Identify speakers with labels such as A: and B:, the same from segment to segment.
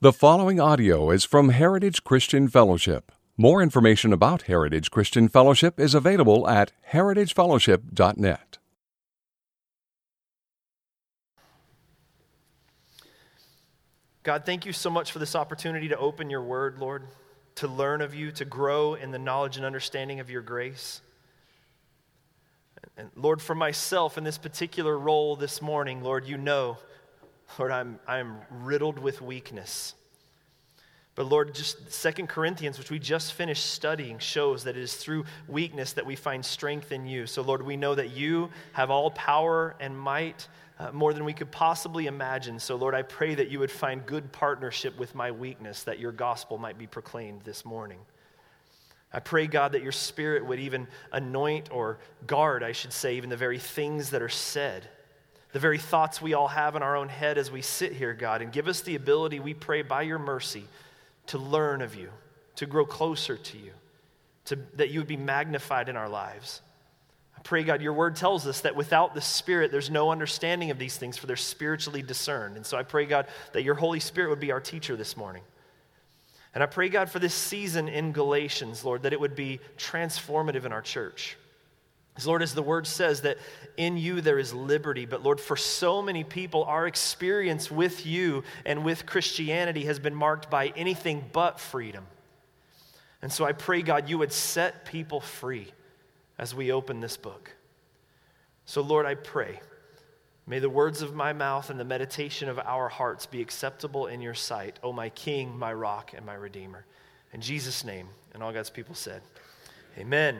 A: The following audio is from Heritage Christian Fellowship. More information about Heritage Christian Fellowship is available at heritagefellowship.net.
B: God, thank you so much for this opportunity to open your word, Lord, to learn of you, to grow in the knowledge and understanding of your grace. And Lord, for myself in this particular role this morning, Lord, you know Lord, I'm, I'm riddled with weakness. But Lord, just Second Corinthians, which we just finished studying, shows that it is through weakness that we find strength in you. So, Lord, we know that you have all power and might uh, more than we could possibly imagine. So, Lord, I pray that you would find good partnership with my weakness, that your gospel might be proclaimed this morning. I pray, God, that your spirit would even anoint or guard, I should say, even the very things that are said the very thoughts we all have in our own head as we sit here, God, and give us the ability, we pray, by your mercy, to learn of you, to grow closer to you, to, that you would be magnified in our lives. I pray, God, your word tells us that without the Spirit, there's no understanding of these things, for they're spiritually discerned. And so I pray, God, that your Holy Spirit would be our teacher this morning. And I pray, God, for this season in Galatians, Lord, that it would be transformative in our church. Lord, as the word says, that in you there is liberty. But Lord, for so many people, our experience with you and with Christianity has been marked by anything but freedom. And so I pray, God, you would set people free as we open this book. So, Lord, I pray, may the words of my mouth and the meditation of our hearts be acceptable in your sight, O my King, my rock, and my Redeemer. In Jesus' name, and all God's people said, Amen.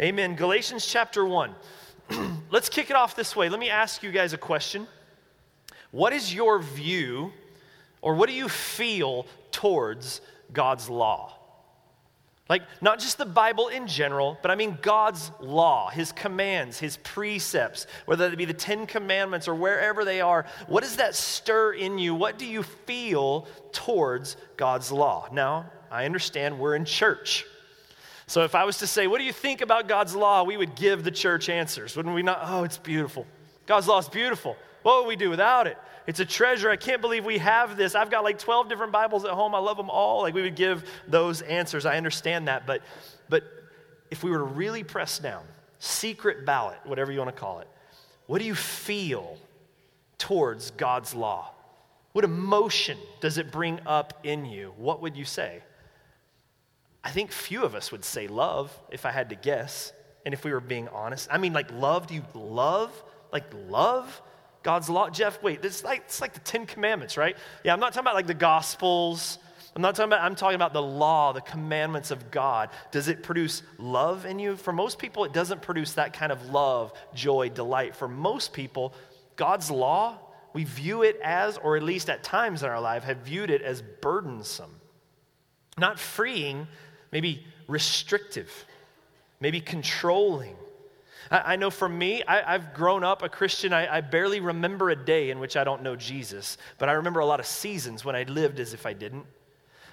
B: Amen. Galatians chapter 1. Let's kick it off this way. Let me ask you guys a question. What is your view, or what do you feel towards God's law? Like, not just the Bible in general, but I mean God's law, His commands, His precepts, whether it be the Ten Commandments or wherever they are. What does that stir in you? What do you feel towards God's law? Now, I understand we're in church. So if I was to say, What do you think about God's law? we would give the church answers, wouldn't we not? Oh, it's beautiful. God's law is beautiful. What would we do without it? It's a treasure. I can't believe we have this. I've got like 12 different Bibles at home. I love them all. Like we would give those answers. I understand that. But, but if we were to really press down, secret ballot, whatever you want to call it, what do you feel towards God's law? What emotion does it bring up in you? What would you say? I think few of us would say love if I had to guess. And if we were being honest, I mean, like, love, do you love? Like, love God's law? Jeff, wait, this like, it's like the Ten Commandments, right? Yeah, I'm not talking about like the Gospels. I'm not talking about, I'm talking about the law, the commandments of God. Does it produce love in you? For most people, it doesn't produce that kind of love, joy, delight. For most people, God's law, we view it as, or at least at times in our life, have viewed it as burdensome, not freeing, maybe restrictive, maybe controlling. I, I know for me, I, have grown up a Christian. I, I barely remember a day in which I don't know Jesus, but I remember a lot of seasons when I lived as if I didn't.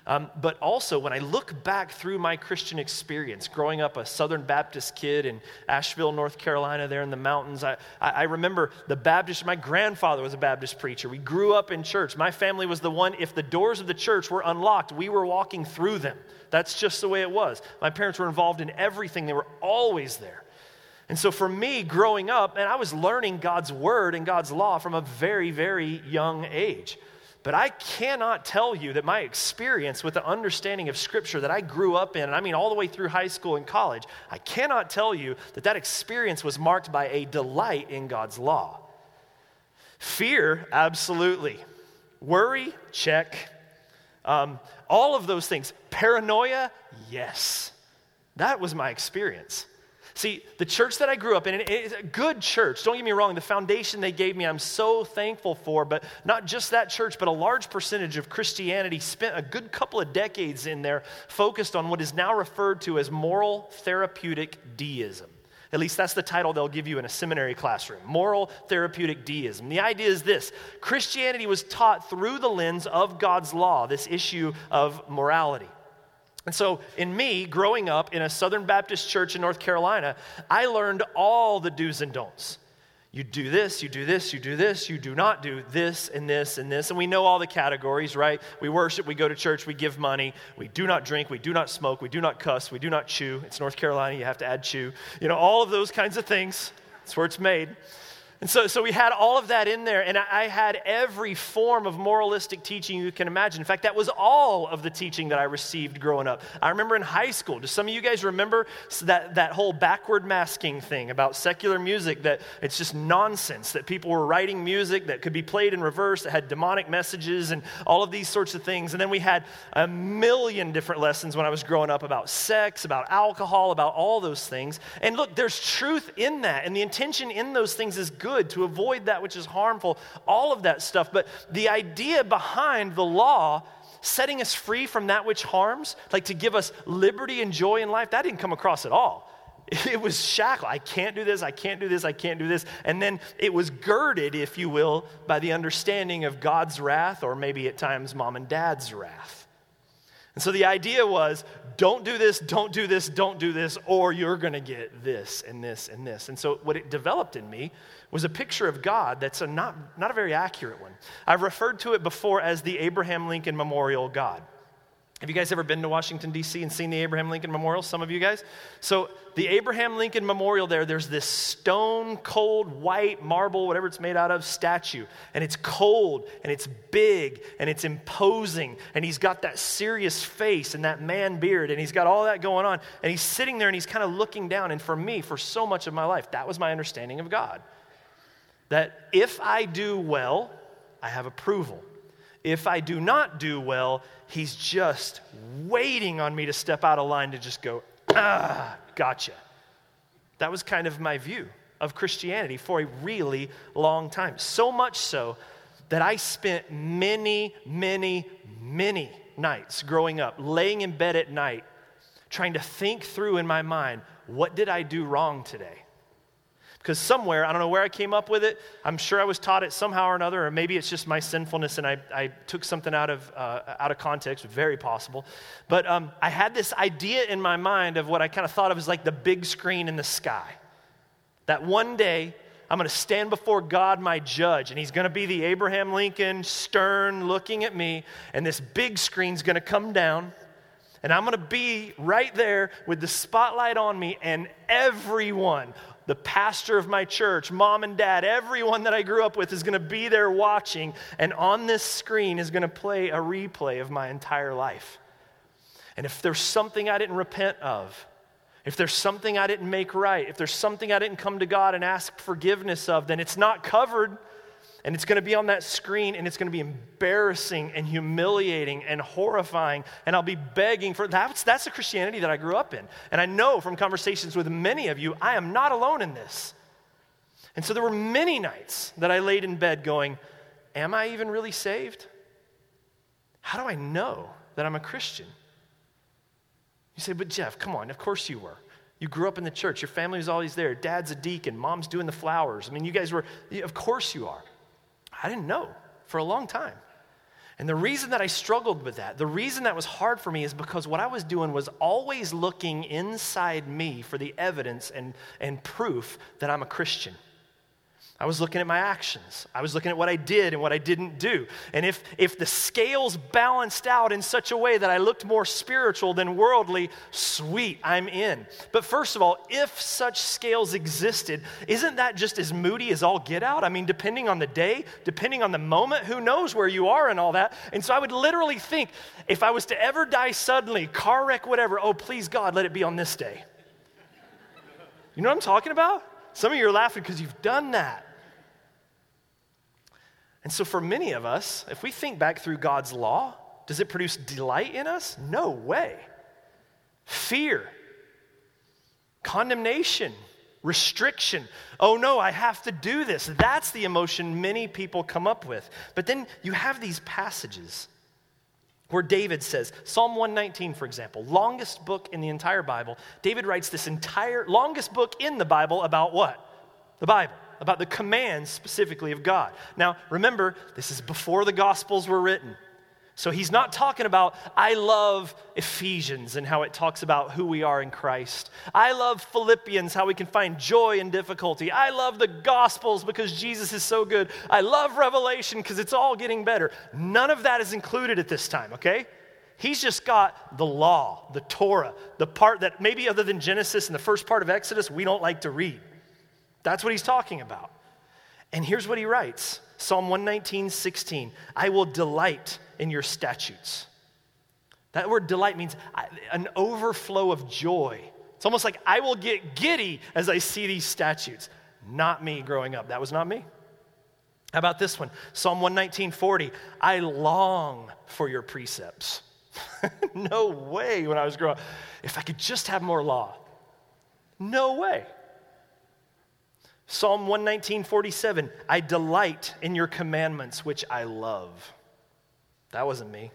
B: Um, but also, when I look back through my Christian experience, growing up a Southern Baptist kid in Asheville, North Carolina, there in the mountains, I, I remember the Baptist, my grandfather was a Baptist preacher. We grew up in church. My family was the one, if the doors of the church were unlocked, we were walking through them. That's just the way it was. My parents were involved in everything, they were always there. And so for me, growing up, and I was learning God's word and God's law from a very, very young age. But I cannot tell you that my experience with the understanding of Scripture that I grew up in, and I mean all the way through high school and college, I cannot tell you that that experience was marked by a delight in God's law. Fear, absolutely. Worry, check. Um, all of those things. Paranoia, yes. That was my experience. See, the church that I grew up in, it's a good church. Don't get me wrong, the foundation they gave me, I'm so thankful for. But not just that church, but a large percentage of Christianity spent a good couple of decades in there focused on what is now referred to as moral therapeutic deism. At least that's the title they'll give you in a seminary classroom moral therapeutic deism. The idea is this Christianity was taught through the lens of God's law, this issue of morality. And so, in me, growing up in a Southern Baptist church in North Carolina, I learned all the do's and don'ts. You do this, you do this, you do this, you do not do this and this and this. And we know all the categories, right? We worship, we go to church, we give money, we do not drink, we do not smoke, we do not cuss, we do not chew. It's North Carolina, you have to add chew. You know, all of those kinds of things. That's where it's made. And so, so we had all of that in there, and I had every form of moralistic teaching you can imagine. In fact, that was all of the teaching that I received growing up. I remember in high school, do some of you guys remember that, that whole backward masking thing about secular music that it's just nonsense, that people were writing music that could be played in reverse, that had demonic messages, and all of these sorts of things. And then we had a million different lessons when I was growing up about sex, about alcohol, about all those things. And look, there's truth in that, and the intention in those things is good good, to avoid that which is harmful, all of that stuff. But the idea behind the law setting us free from that which harms, like to give us liberty and joy in life, that didn't come across at all. It was shackle. I can't do this, I can't do this, I can't do this. And then it was girded, if you will, by the understanding of God's wrath, or maybe at times mom and dad's wrath. And so the idea was don't do this, don't do this, don't do this, or you're going to get this and this and this. And so what it developed in me was a picture of God that's a not, not a very accurate one. I've referred to it before as the Abraham Lincoln Memorial God. Have you guys ever been to Washington, D.C. and seen the Abraham Lincoln Memorial? Some of you guys? So, the Abraham Lincoln Memorial there, there's this stone cold white marble, whatever it's made out of, statue. And it's cold and it's big and it's imposing. And he's got that serious face and that man beard and he's got all that going on. And he's sitting there and he's kind of looking down. And for me, for so much of my life, that was my understanding of God. That if I do well, I have approval. If I do not do well, he's just waiting on me to step out of line to just go, ah, gotcha. That was kind of my view of Christianity for a really long time. So much so that I spent many, many, many nights growing up, laying in bed at night, trying to think through in my mind, what did I do wrong today? Because somewhere, I don't know where I came up with it, I'm sure I was taught it somehow or another, or maybe it's just my sinfulness and I, I took something out of, uh, out of context, very possible. But um, I had this idea in my mind of what I kind of thought of as like the big screen in the sky. That one day, I'm going to stand before God, my judge, and he's going to be the Abraham Lincoln, stern, looking at me, and this big screen's going to come down. And I'm going to be right there with the spotlight on me, and everyone, the pastor of my church, mom and dad, everyone that I grew up with is going to be there watching, and on this screen is going to play a replay of my entire life. And if there's something I didn't repent of, if there's something I didn't make right, if there's something I didn't come to God and ask forgiveness of, then it's not covered and it's going to be on that screen and it's going to be embarrassing and humiliating and horrifying. And I'll be begging for that's, that's the Christianity that I grew up in. And I know from conversations with many of you, I am not alone in this. And so there were many nights that I laid in bed going, Am I even really saved? How do I know that I'm a Christian? You say, But Jeff, come on, of course you were. You grew up in the church. Your family was always there. Dad's a deacon. Mom's doing the flowers. I mean, you guys were, of course you are. I didn't know for a long time. And the reason that I struggled with that, the reason that was hard for me is because what I was doing was always looking inside me for the evidence and, and proof that I'm a Christian. I was looking at my actions. I was looking at what I did and what I didn't do. And if, if the scales balanced out in such a way that I looked more spiritual than worldly, sweet, I'm in. But first of all, if such scales existed, isn't that just as moody as all get out? I mean, depending on the day, depending on the moment, who knows where you are and all that. And so I would literally think if I was to ever die suddenly, car wreck, whatever, oh, please God, let it be on this day. You know what I'm talking about? Some of you are laughing because you've done that. And so, for many of us, if we think back through God's law, does it produce delight in us? No way. Fear, condemnation, restriction. Oh no, I have to do this. That's the emotion many people come up with. But then you have these passages where David says, Psalm 119, for example, longest book in the entire Bible. David writes this entire, longest book in the Bible about what? The Bible about the commands specifically of God. Now, remember, this is before the Gospels were written. So he's not talking about, I love Ephesians and how it talks about who we are in Christ. I love Philippians, how we can find joy in difficulty. I love the Gospels because Jesus is so good. I love Revelation because it's all getting better. None of that is included at this time, okay? He's just got the law, the Torah, the part that maybe other than Genesis and the first part of Exodus, we don't like to read. That's what he's talking about. And here's what he writes Psalm 119, 16. I will delight in your statutes. That word delight means an overflow of joy. It's almost like I will get giddy as I see these statutes. Not me growing up. That was not me. How about this one? Psalm 119, 40. I long for your precepts. no way when I was growing up. If I could just have more law. No way. Psalm 119, 47. I delight in your commandments, which I love. That wasn't me.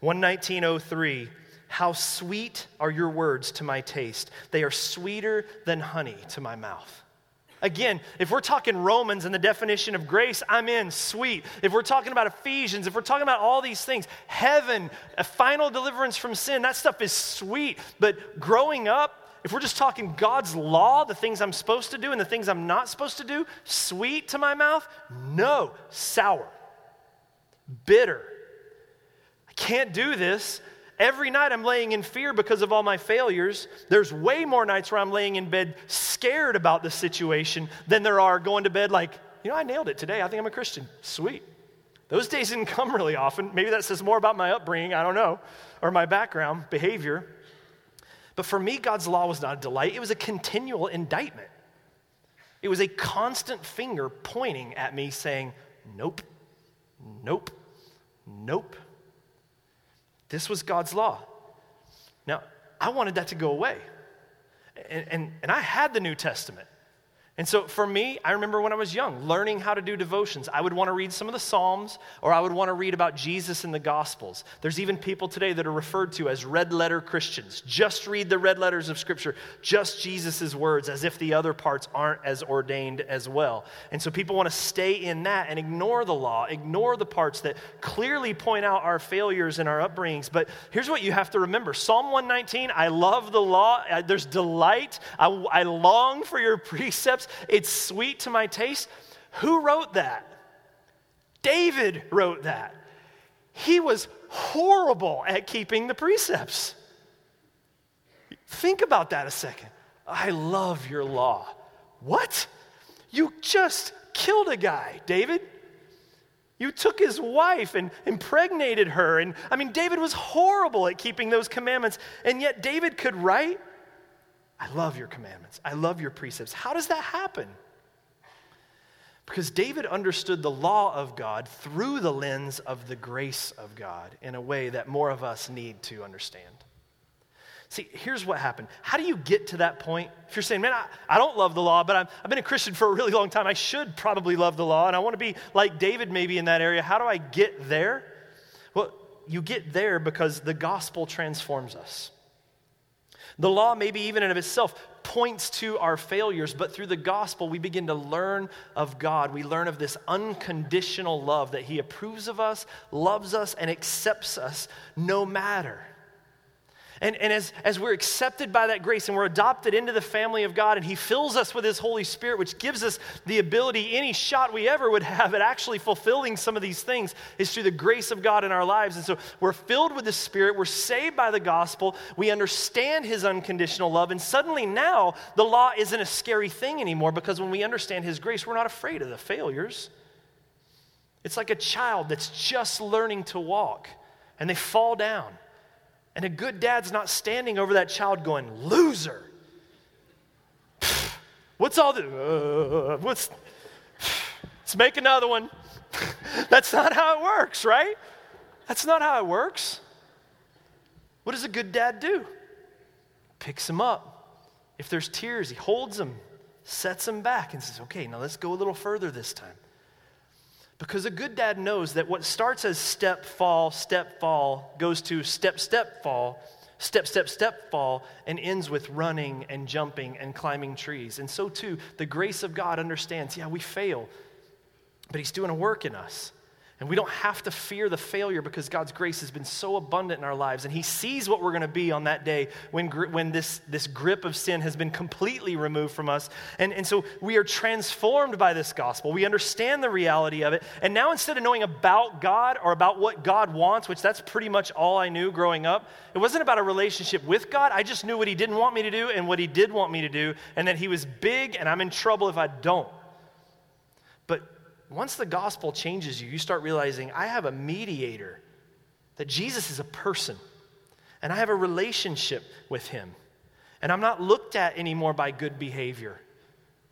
B: 11903. How sweet are your words to my taste. They are sweeter than honey to my mouth. Again, if we're talking Romans and the definition of grace, I'm in, sweet. If we're talking about Ephesians, if we're talking about all these things, heaven, a final deliverance from sin, that stuff is sweet. But growing up, if we're just talking God's law, the things I'm supposed to do and the things I'm not supposed to do, sweet to my mouth? No, sour, bitter. I can't do this. Every night I'm laying in fear because of all my failures. There's way more nights where I'm laying in bed scared about the situation than there are going to bed like, you know, I nailed it today. I think I'm a Christian. Sweet. Those days didn't come really often. Maybe that says more about my upbringing, I don't know, or my background, behavior. But for me, God's law was not a delight, it was a continual indictment. It was a constant finger pointing at me saying, Nope, nope, nope. This was God's law. Now, I wanted that to go away. And, and, and I had the New Testament. And so for me, I remember when I was young, learning how to do devotions. I would want to read some of the Psalms, or I would want to read about Jesus in the Gospels. There's even people today that are referred to as red letter Christians. Just read the red letters of Scripture, just Jesus' words, as if the other parts aren't as ordained as well. And so people want to stay in that and ignore the law, ignore the parts that clearly point out our failures and our upbringings. But here's what you have to remember Psalm 119, I love the law. There's delight. I, I long for your precepts it's sweet to my taste. Who wrote that? David wrote that. He was horrible at keeping the precepts. Think about that a second. I love your law. What? You just killed a guy, David. You took his wife and impregnated her. And I mean, David was horrible at keeping those commandments. And yet, David could write I love your commandments. I love your precepts. How does that happen? Because David understood the law of God through the lens of the grace of God in a way that more of us need to understand. See, here's what happened. How do you get to that point? If you're saying, man, I, I don't love the law, but i have been a Christian for a really long time, I should probably love the law, and I want to be like David maybe in that area. How do I get there? Well, you get there because the gospel transforms us. The law, maybe even in of itself, points to our failures, but through the gospel, we begin to learn of God. We learn of this unconditional love that He approves of us, loves us, and accepts us no matter. And, and as, as we're accepted by that grace and we're adopted into the family of God, and He fills us with His Holy Spirit, which gives us the ability, any shot we ever would have at actually fulfilling some of these things, is through the grace of God in our lives. And so we're filled with the Spirit, we're saved by the gospel, we understand His unconditional love, and suddenly now the law isn't a scary thing anymore because when we understand His grace, we're not afraid of the failures. It's like a child that's just learning to walk and they fall down. And a good dad's not standing over that child going, loser. What's all the, uh, what's, let's make another one. That's not how it works, right? That's not how it works. What does a good dad do? Picks him up. If there's tears, he holds him, sets him back, and says, okay, now let's go a little further this time. Because a good dad knows that what starts as step, fall, step, fall goes to step, step, fall, step, step, step, fall, and ends with running and jumping and climbing trees. And so too, the grace of God understands yeah, we fail, but He's doing a work in us. And we don't have to fear the failure because God's grace has been so abundant in our lives. And He sees what we're going to be on that day when, when this, this grip of sin has been completely removed from us. And, and so we are transformed by this gospel. We understand the reality of it. And now instead of knowing about God or about what God wants, which that's pretty much all I knew growing up, it wasn't about a relationship with God. I just knew what He didn't want me to do and what He did want me to do, and that He was big and I'm in trouble if I don't. Once the gospel changes you, you start realizing I have a mediator, that Jesus is a person, and I have a relationship with him. And I'm not looked at anymore by good behavior.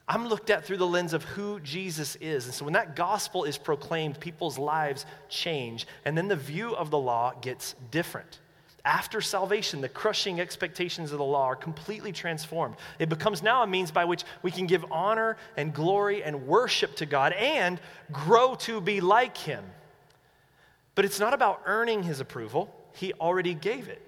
B: I'm looked at through the lens of who Jesus is. And so when that gospel is proclaimed, people's lives change, and then the view of the law gets different. After salvation, the crushing expectations of the law are completely transformed. It becomes now a means by which we can give honor and glory and worship to God and grow to be like Him. But it's not about earning His approval, He already gave it.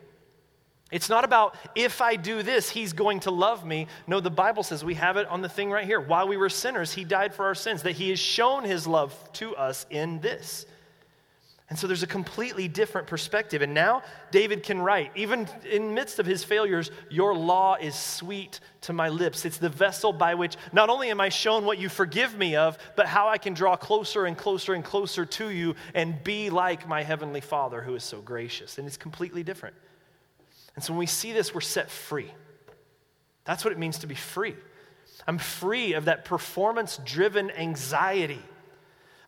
B: It's not about if I do this, He's going to love me. No, the Bible says we have it on the thing right here. While we were sinners, He died for our sins, that He has shown His love to us in this. And so there's a completely different perspective. And now David can write, even in midst of his failures, your law is sweet to my lips. It's the vessel by which not only am I shown what you forgive me of, but how I can draw closer and closer and closer to you and be like my heavenly Father who is so gracious. And it's completely different. And so when we see this, we're set free. That's what it means to be free. I'm free of that performance driven anxiety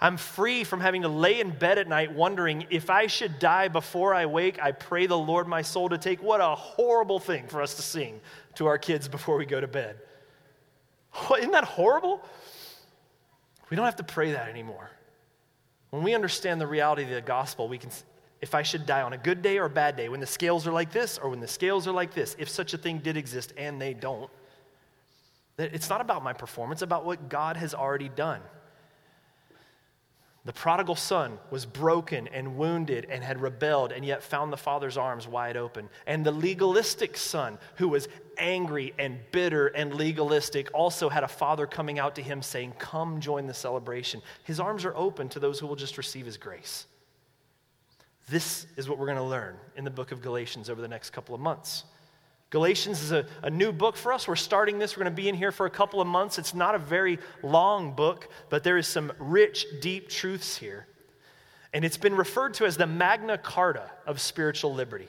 B: I'm free from having to lay in bed at night wondering if I should die before I wake, I pray the Lord my soul to take. What a horrible thing for us to sing to our kids before we go to bed. Isn't that horrible? We don't have to pray that anymore. When we understand the reality of the gospel, we can, if I should die on a good day or a bad day, when the scales are like this or when the scales are like this, if such a thing did exist and they don't, it's not about my performance, it's about what God has already done. The prodigal son was broken and wounded and had rebelled and yet found the father's arms wide open. And the legalistic son, who was angry and bitter and legalistic, also had a father coming out to him saying, Come join the celebration. His arms are open to those who will just receive his grace. This is what we're going to learn in the book of Galatians over the next couple of months. Galatians is a, a new book for us. We're starting this. We're going to be in here for a couple of months. It's not a very long book, but there is some rich, deep truths here. And it's been referred to as the Magna Carta of spiritual liberty.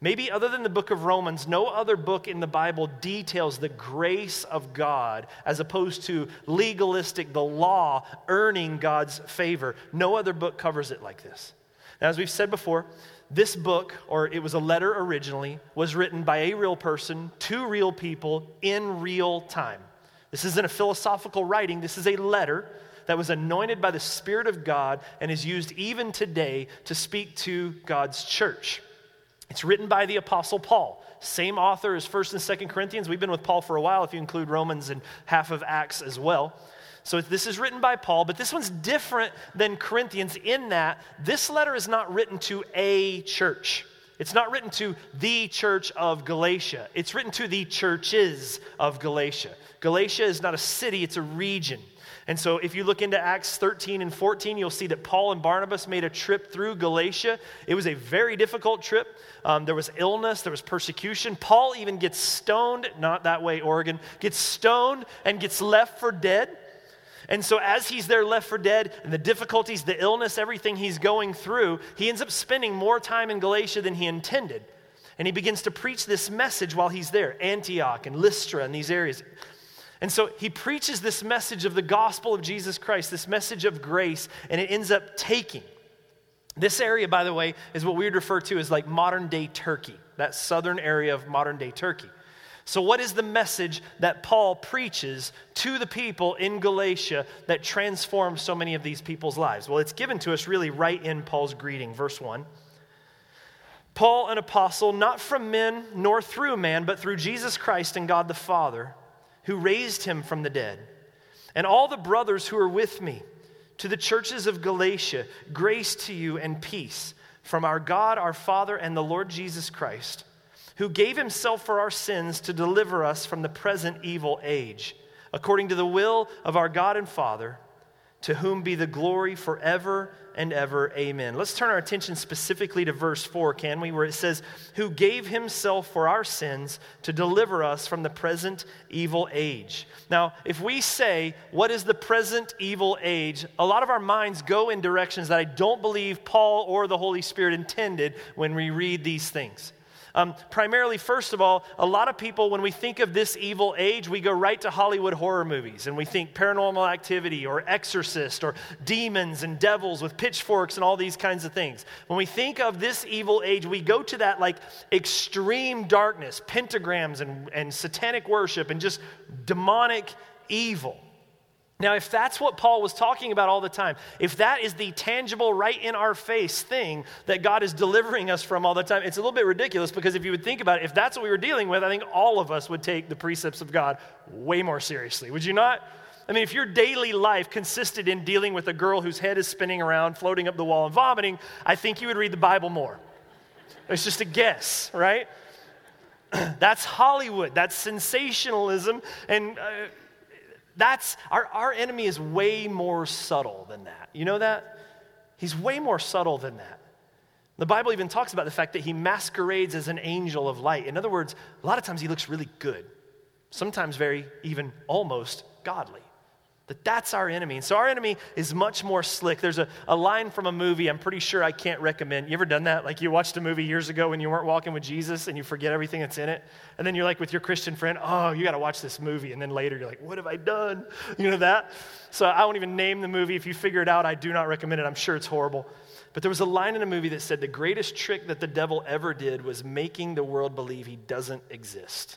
B: Maybe other than the book of Romans, no other book in the Bible details the grace of God as opposed to legalistic, the law earning God's favor. No other book covers it like this. Now, as we've said before, this book, or it was a letter originally, was written by a real person to real people in real time. This isn't a philosophical writing, this is a letter that was anointed by the Spirit of God and is used even today to speak to God's church. It's written by the Apostle Paul, same author as 1st and 2nd Corinthians. We've been with Paul for a while, if you include Romans and half of Acts as well. So this is written by Paul, but this one's different than Corinthians in that this letter is not written to a church. It's not written to the church of Galatia. It's written to the churches of Galatia. Galatia is not a city, it's a region. And so, if you look into Acts 13 and 14, you'll see that Paul and Barnabas made a trip through Galatia. It was a very difficult trip. Um, there was illness, there was persecution. Paul even gets stoned, not that way, Oregon, gets stoned and gets left for dead. And so, as he's there left for dead, and the difficulties, the illness, everything he's going through, he ends up spending more time in Galatia than he intended. And he begins to preach this message while he's there Antioch and Lystra and these areas. And so he preaches this message of the gospel of Jesus Christ, this message of grace, and it ends up taking. This area, by the way, is what we would refer to as like modern day Turkey, that southern area of modern day Turkey. So, what is the message that Paul preaches to the people in Galatia that transforms so many of these people's lives? Well, it's given to us really right in Paul's greeting, verse 1. Paul, an apostle, not from men nor through man, but through Jesus Christ and God the Father, who raised him from the dead, and all the brothers who are with me, to the churches of Galatia, grace to you and peace from our God, our Father, and the Lord Jesus Christ who gave himself for our sins to deliver us from the present evil age, according to the will of our God and Father, to whom be the glory forever and ever. Amen. Let's turn our attention specifically to verse 4, can we? Where it says, Who gave himself for our sins to deliver us from the present evil age. Now, if we say, What is the present evil age? a lot of our minds go in directions that I don't believe Paul or the Holy Spirit intended when we read these things. Um, primarily, first of all, a lot of people, when we think of this evil age, we go right to Hollywood horror movies and we think paranormal activity or exorcist or demons and devils with pitchforks and all these kinds of things. When we think of this evil age, we go to that like extreme darkness, pentagrams and, and satanic worship and just demonic evil. Now, if that's what Paul was talking about all the time, if that is the tangible, right in our face thing that God is delivering us from all the time, it's a little bit ridiculous because if you would think about it, if that's what we were dealing with, I think all of us would take the precepts of God way more seriously. Would you not? I mean, if your daily life consisted in dealing with a girl whose head is spinning around, floating up the wall, and vomiting, I think you would read the Bible more. It's just a guess, right? That's Hollywood. That's sensationalism. And uh, that's our, our enemy is way more subtle than that. You know that? He's way more subtle than that. The Bible even talks about the fact that he masquerades as an angel of light. In other words, a lot of times he looks really good, sometimes very, even almost godly. That that's our enemy. And so our enemy is much more slick. There's a, a line from a movie I'm pretty sure I can't recommend. You ever done that? Like you watched a movie years ago when you weren't walking with Jesus and you forget everything that's in it? And then you're like with your Christian friend, oh, you got to watch this movie. And then later you're like, what have I done? You know that? So I won't even name the movie. If you figure it out, I do not recommend it. I'm sure it's horrible. But there was a line in a movie that said the greatest trick that the devil ever did was making the world believe he doesn't exist.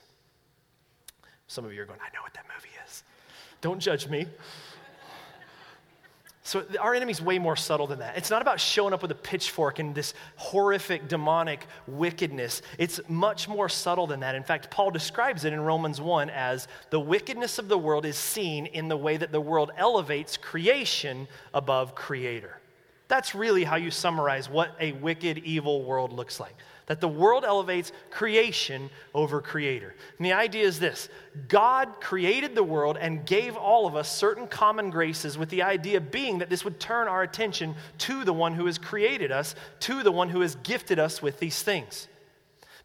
B: Some of you are going, I know what that movie is. Don't judge me. So our enemy's way more subtle than that. It's not about showing up with a pitchfork and this horrific demonic wickedness. It's much more subtle than that. In fact, Paul describes it in Romans 1 as the wickedness of the world is seen in the way that the world elevates creation above creator. That's really how you summarize what a wicked, evil world looks like that the world elevates creation over creator. And the idea is this God created the world and gave all of us certain common graces, with the idea being that this would turn our attention to the one who has created us, to the one who has gifted us with these things.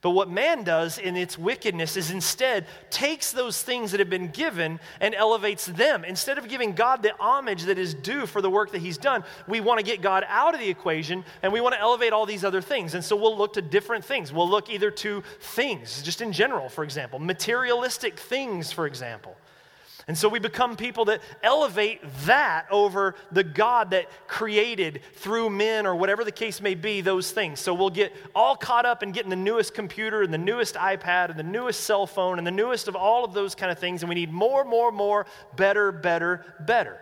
B: But what man does in its wickedness is instead takes those things that have been given and elevates them. Instead of giving God the homage that is due for the work that he's done, we want to get God out of the equation and we want to elevate all these other things. And so we'll look to different things. We'll look either to things, just in general, for example, materialistic things, for example. And so we become people that elevate that over the God that created through men or whatever the case may be, those things. So we'll get all caught up in getting the newest computer and the newest iPad and the newest cell phone and the newest of all of those kind of things. And we need more, more, more, better, better, better.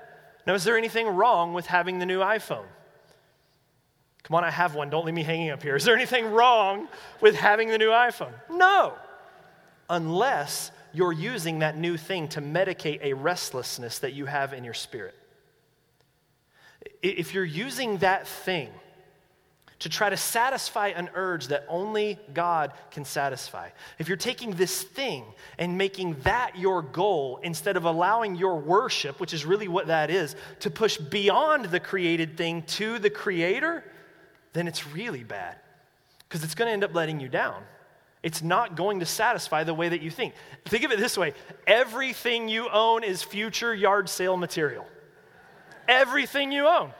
B: Now, is there anything wrong with having the new iPhone? Come on, I have one. Don't leave me hanging up here. Is there anything wrong with having the new iPhone? No. Unless you're using that new thing to medicate a restlessness that you have in your spirit. If you're using that thing to try to satisfy an urge that only God can satisfy, if you're taking this thing and making that your goal instead of allowing your worship, which is really what that is, to push beyond the created thing to the creator, then it's really bad because it's going to end up letting you down. It's not going to satisfy the way that you think. Think of it this way everything you own is future yard sale material. Everything you own.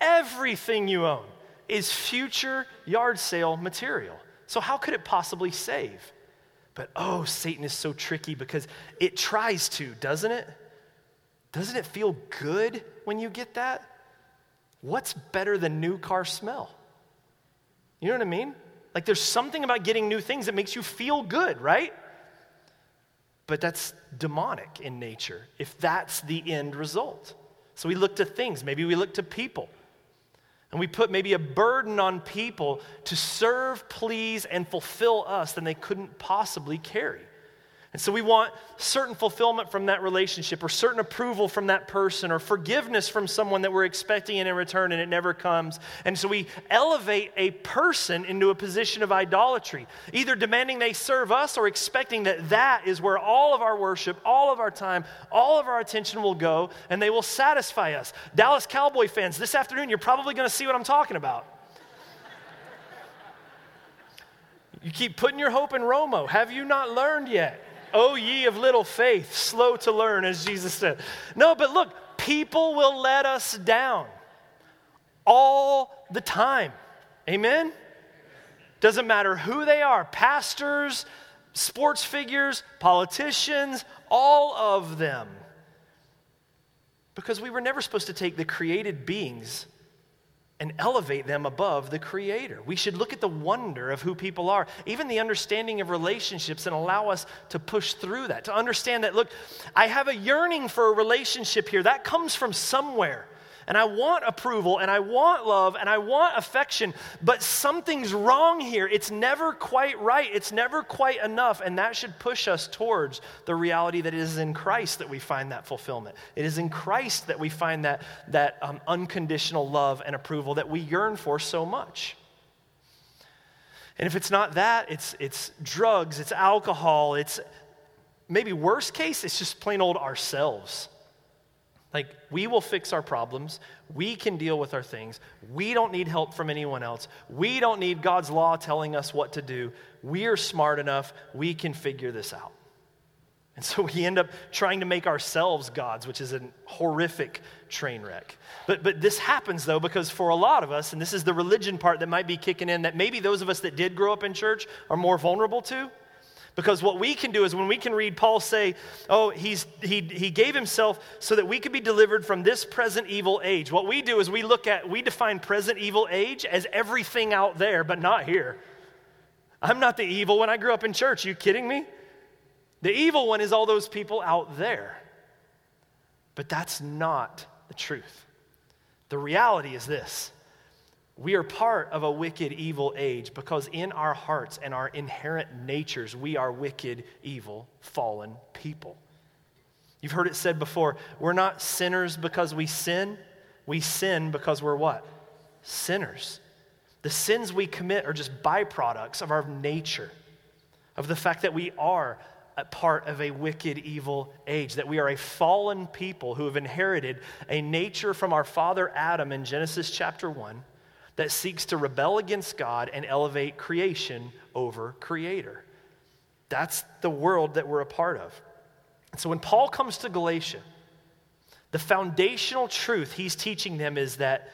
B: Everything you own is future yard sale material. So, how could it possibly save? But oh, Satan is so tricky because it tries to, doesn't it? Doesn't it feel good when you get that? What's better than new car smell? You know what I mean? Like there's something about getting new things that makes you feel good, right? But that's demonic in nature if that's the end result. So we look to things, maybe we look to people. And we put maybe a burden on people to serve, please, and fulfill us than they couldn't possibly carry. And so we want certain fulfillment from that relationship, or certain approval from that person, or forgiveness from someone that we're expecting in return and it never comes. And so we elevate a person into a position of idolatry, either demanding they serve us or expecting that that is where all of our worship, all of our time, all of our attention will go, and they will satisfy us. Dallas Cowboy fans, this afternoon you're probably going to see what I'm talking about. You keep putting your hope in Romo. Have you not learned yet? Oh, ye of little faith, slow to learn, as Jesus said. No, but look, people will let us down all the time. Amen? Doesn't matter who they are pastors, sports figures, politicians, all of them. Because we were never supposed to take the created beings and elevate them above the Creator. We should look at the wonder of who people are, even the understanding of relationships, and allow us to push through that, to understand that, look, I have a yearning for a relationship here. That comes from somewhere and I want approval and I want love and I want affection, but something's wrong here. It's never quite right. It's never quite enough. And that should push us towards the reality that it is in Christ that we find that fulfillment. It is in Christ that we find that, that um, unconditional love and approval that we yearn for so much. And if it's not that, it's, it's drugs, it's alcohol, it's maybe worst case, it's just plain old ourselves. Like, we will fix our problems. We can deal with our things. We don't need help from anyone else. We don't need God's law telling us what to do. We are smart enough. We can figure this out. And so we end up trying to make ourselves gods, which is a horrific train wreck. But, but this happens, though, because for a lot of us, and this is the religion part that might be kicking in, that maybe those of us that did grow up in church are more vulnerable to because what we can do is when we can read Paul say, Oh, he's, he, he gave himself so that we could be delivered from this present evil age. What we do is we look at, we define present evil age as everything out there, but not here. I'm not the evil one. I grew up in church. Are you kidding me? The evil one is all those people out there. But that's not the truth. The reality is this we are part of a wicked, evil age because in our hearts and our inherent natures, we are wicked, evil, fallen people. You've heard it said before we're not sinners because we sin, we sin because we're what? Sinners. The sins we commit are just byproducts of our nature, of the fact that we are a part of a wicked, evil age, that we are a fallen people who have inherited a nature from our father Adam in Genesis chapter 1 that seeks to rebel against God and elevate creation over creator. That's the world that we're a part of. And so when Paul comes to Galatia, the foundational truth he's teaching them is that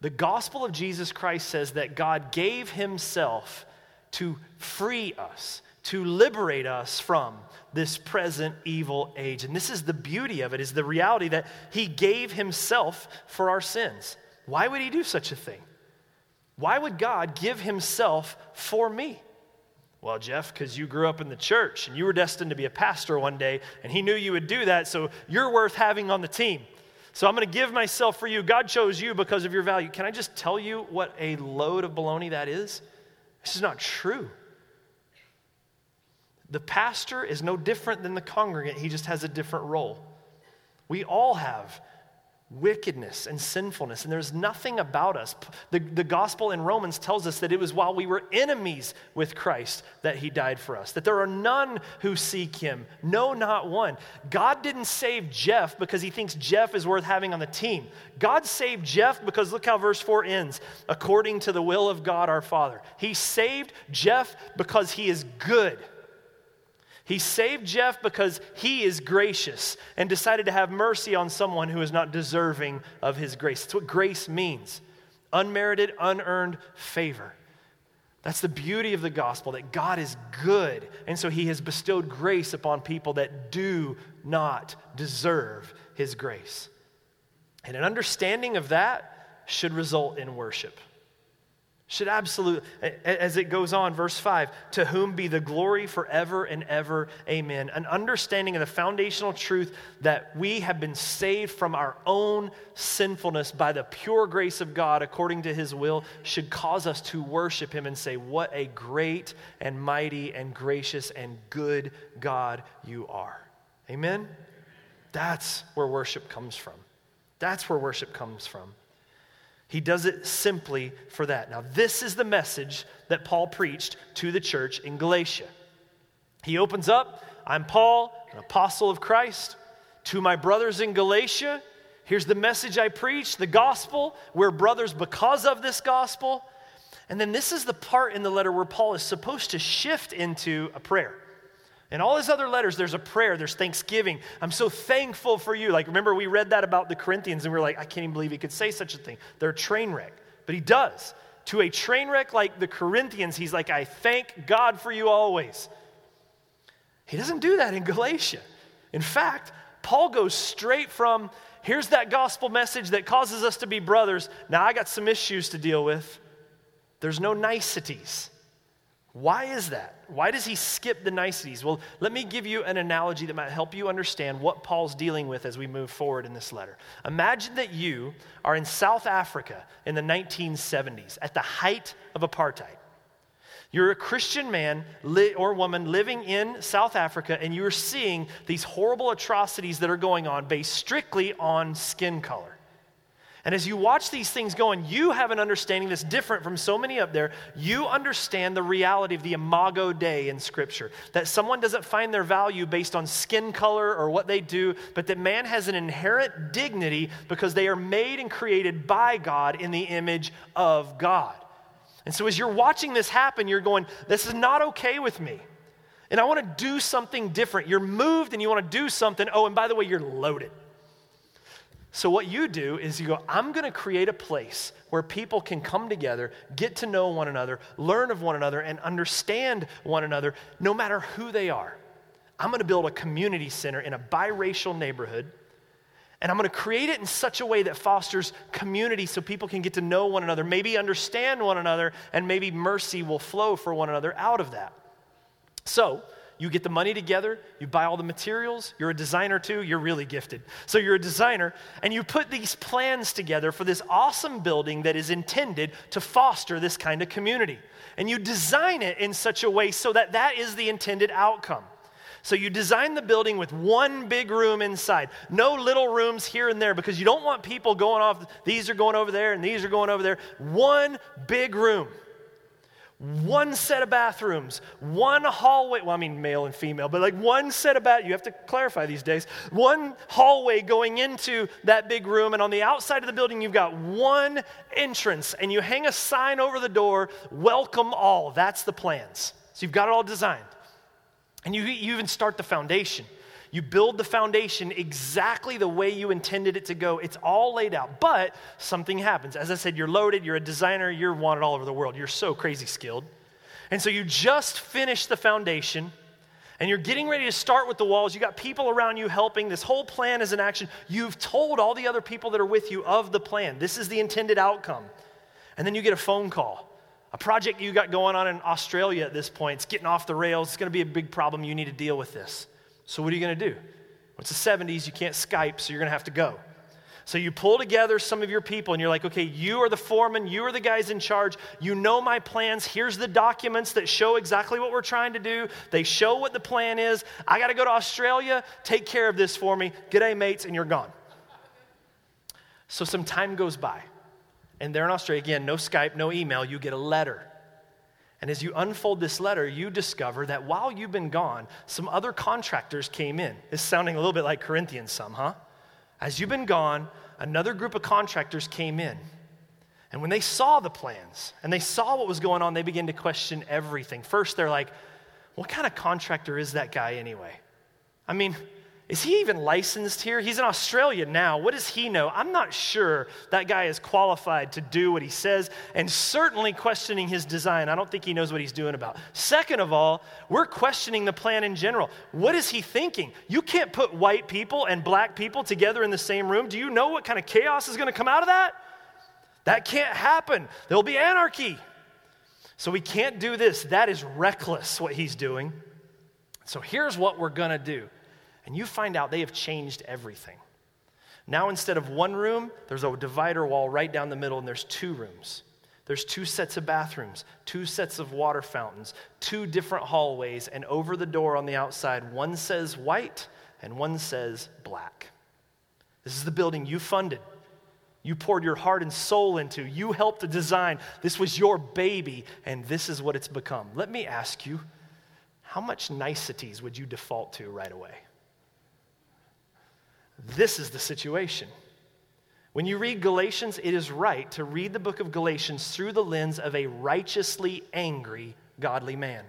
B: the gospel of Jesus Christ says that God gave himself to free us, to liberate us from this present evil age. And this is the beauty of it is the reality that he gave himself for our sins. Why would he do such a thing? Why would God give himself for me? Well, Jeff, because you grew up in the church and you were destined to be a pastor one day, and he knew you would do that, so you're worth having on the team. So I'm going to give myself for you. God chose you because of your value. Can I just tell you what a load of baloney that is? This is not true. The pastor is no different than the congregant, he just has a different role. We all have wickedness and sinfulness, and there's nothing about us. The, the gospel in Romans tells us that it was while we were enemies with Christ that he died for us, that there are none who seek him, no, not one. God didn't save Jeff because he thinks Jeff is worth having on the team. God saved Jeff because look how verse 4 ends according to the will of God our Father. He saved Jeff because he is good. He saved Jeff because he is gracious and decided to have mercy on someone who is not deserving of his grace. That's what grace means unmerited, unearned favor. That's the beauty of the gospel that God is good. And so he has bestowed grace upon people that do not deserve his grace. And an understanding of that should result in worship. Should absolutely, as it goes on, verse 5, to whom be the glory forever and ever. Amen. An understanding of the foundational truth that we have been saved from our own sinfulness by the pure grace of God according to his will should cause us to worship him and say, What a great and mighty and gracious and good God you are. Amen. That's where worship comes from. That's where worship comes from. He does it simply for that. Now, this is the message that Paul preached to the church in Galatia. He opens up I'm Paul, an apostle of Christ. To my brothers in Galatia, here's the message I preach the gospel. We're brothers because of this gospel. And then this is the part in the letter where Paul is supposed to shift into a prayer. In all his other letters, there's a prayer, there's thanksgiving. I'm so thankful for you. Like, remember, we read that about the Corinthians, and we are like, I can't even believe he could say such a thing. They're a train wreck. But he does. To a train wreck like the Corinthians, he's like, I thank God for you always. He doesn't do that in Galatia. In fact, Paul goes straight from, here's that gospel message that causes us to be brothers. Now I got some issues to deal with. There's no niceties. Why is that? Why does he skip the niceties? Well, let me give you an analogy that might help you understand what Paul's dealing with as we move forward in this letter. Imagine that you are in South Africa in the 1970s at the height of apartheid. You're a Christian man or woman living in South Africa, and you're seeing these horrible atrocities that are going on based strictly on skin color. And as you watch these things go and you have an understanding that's different from so many up there. You understand the reality of the imago Dei in Scripture. That someone doesn't find their value based on skin color or what they do, but that man has an inherent dignity because they are made and created by God in the image of God. And so as you're watching this happen, you're going, This is not okay with me. And I want to do something different. You're moved and you want to do something. Oh, and by the way, you're loaded. So, what you do is you go, I'm going to create a place where people can come together, get to know one another, learn of one another, and understand one another, no matter who they are. I'm going to build a community center in a biracial neighborhood, and I'm going to create it in such a way that fosters community so people can get to know one another, maybe understand one another, and maybe mercy will flow for one another out of that. So, you get the money together, you buy all the materials, you're a designer too, you're really gifted. So you're a designer, and you put these plans together for this awesome building that is intended to foster this kind of community. And you design it in such a way so that that is the intended outcome. So you design the building with one big room inside, no little rooms here and there because you don't want people going off, these are going over there and these are going over there. One big room one set of bathrooms, one hallway. Well, I mean, male and female, but like one set of bat. You have to clarify these days. One hallway going into that big room, and on the outside of the building, you've got one entrance, and you hang a sign over the door, "Welcome all." That's the plans. So you've got it all designed, and you, you even start the foundation. You build the foundation exactly the way you intended it to go. It's all laid out. But something happens. As I said, you're loaded, you're a designer, you're wanted all over the world. You're so crazy skilled. And so you just finished the foundation and you're getting ready to start with the walls. You got people around you helping. This whole plan is in action. You've told all the other people that are with you of the plan. This is the intended outcome. And then you get a phone call. A project you got going on in Australia at this point, it's getting off the rails. It's going to be a big problem. You need to deal with this. So, what are you going to do? It's the 70s, you can't Skype, so you're going to have to go. So, you pull together some of your people and you're like, okay, you are the foreman, you are the guys in charge, you know my plans. Here's the documents that show exactly what we're trying to do. They show what the plan is. I got to go to Australia, take care of this for me. G'day, mates, and you're gone. So, some time goes by, and they're in Australia. Again, no Skype, no email, you get a letter. And as you unfold this letter, you discover that while you've been gone, some other contractors came in. It's sounding a little bit like Corinthians, some, huh? As you've been gone, another group of contractors came in. And when they saw the plans and they saw what was going on, they began to question everything. First, they're like, what kind of contractor is that guy anyway? I mean, is he even licensed here? He's in Australia now. What does he know? I'm not sure that guy is qualified to do what he says, and certainly questioning his design. I don't think he knows what he's doing about. Second of all, we're questioning the plan in general. What is he thinking? You can't put white people and black people together in the same room. Do you know what kind of chaos is going to come out of that? That can't happen. There'll be anarchy. So we can't do this. That is reckless what he's doing. So here's what we're going to do. And you find out they have changed everything. Now, instead of one room, there's a divider wall right down the middle, and there's two rooms. There's two sets of bathrooms, two sets of water fountains, two different hallways, and over the door on the outside, one says white and one says black. This is the building you funded. You poured your heart and soul into. You helped to design. This was your baby, and this is what it's become. Let me ask you how much niceties would you default to right away? This is the situation. When you read Galatians, it is right to read the book of Galatians through the lens of a righteously angry, godly man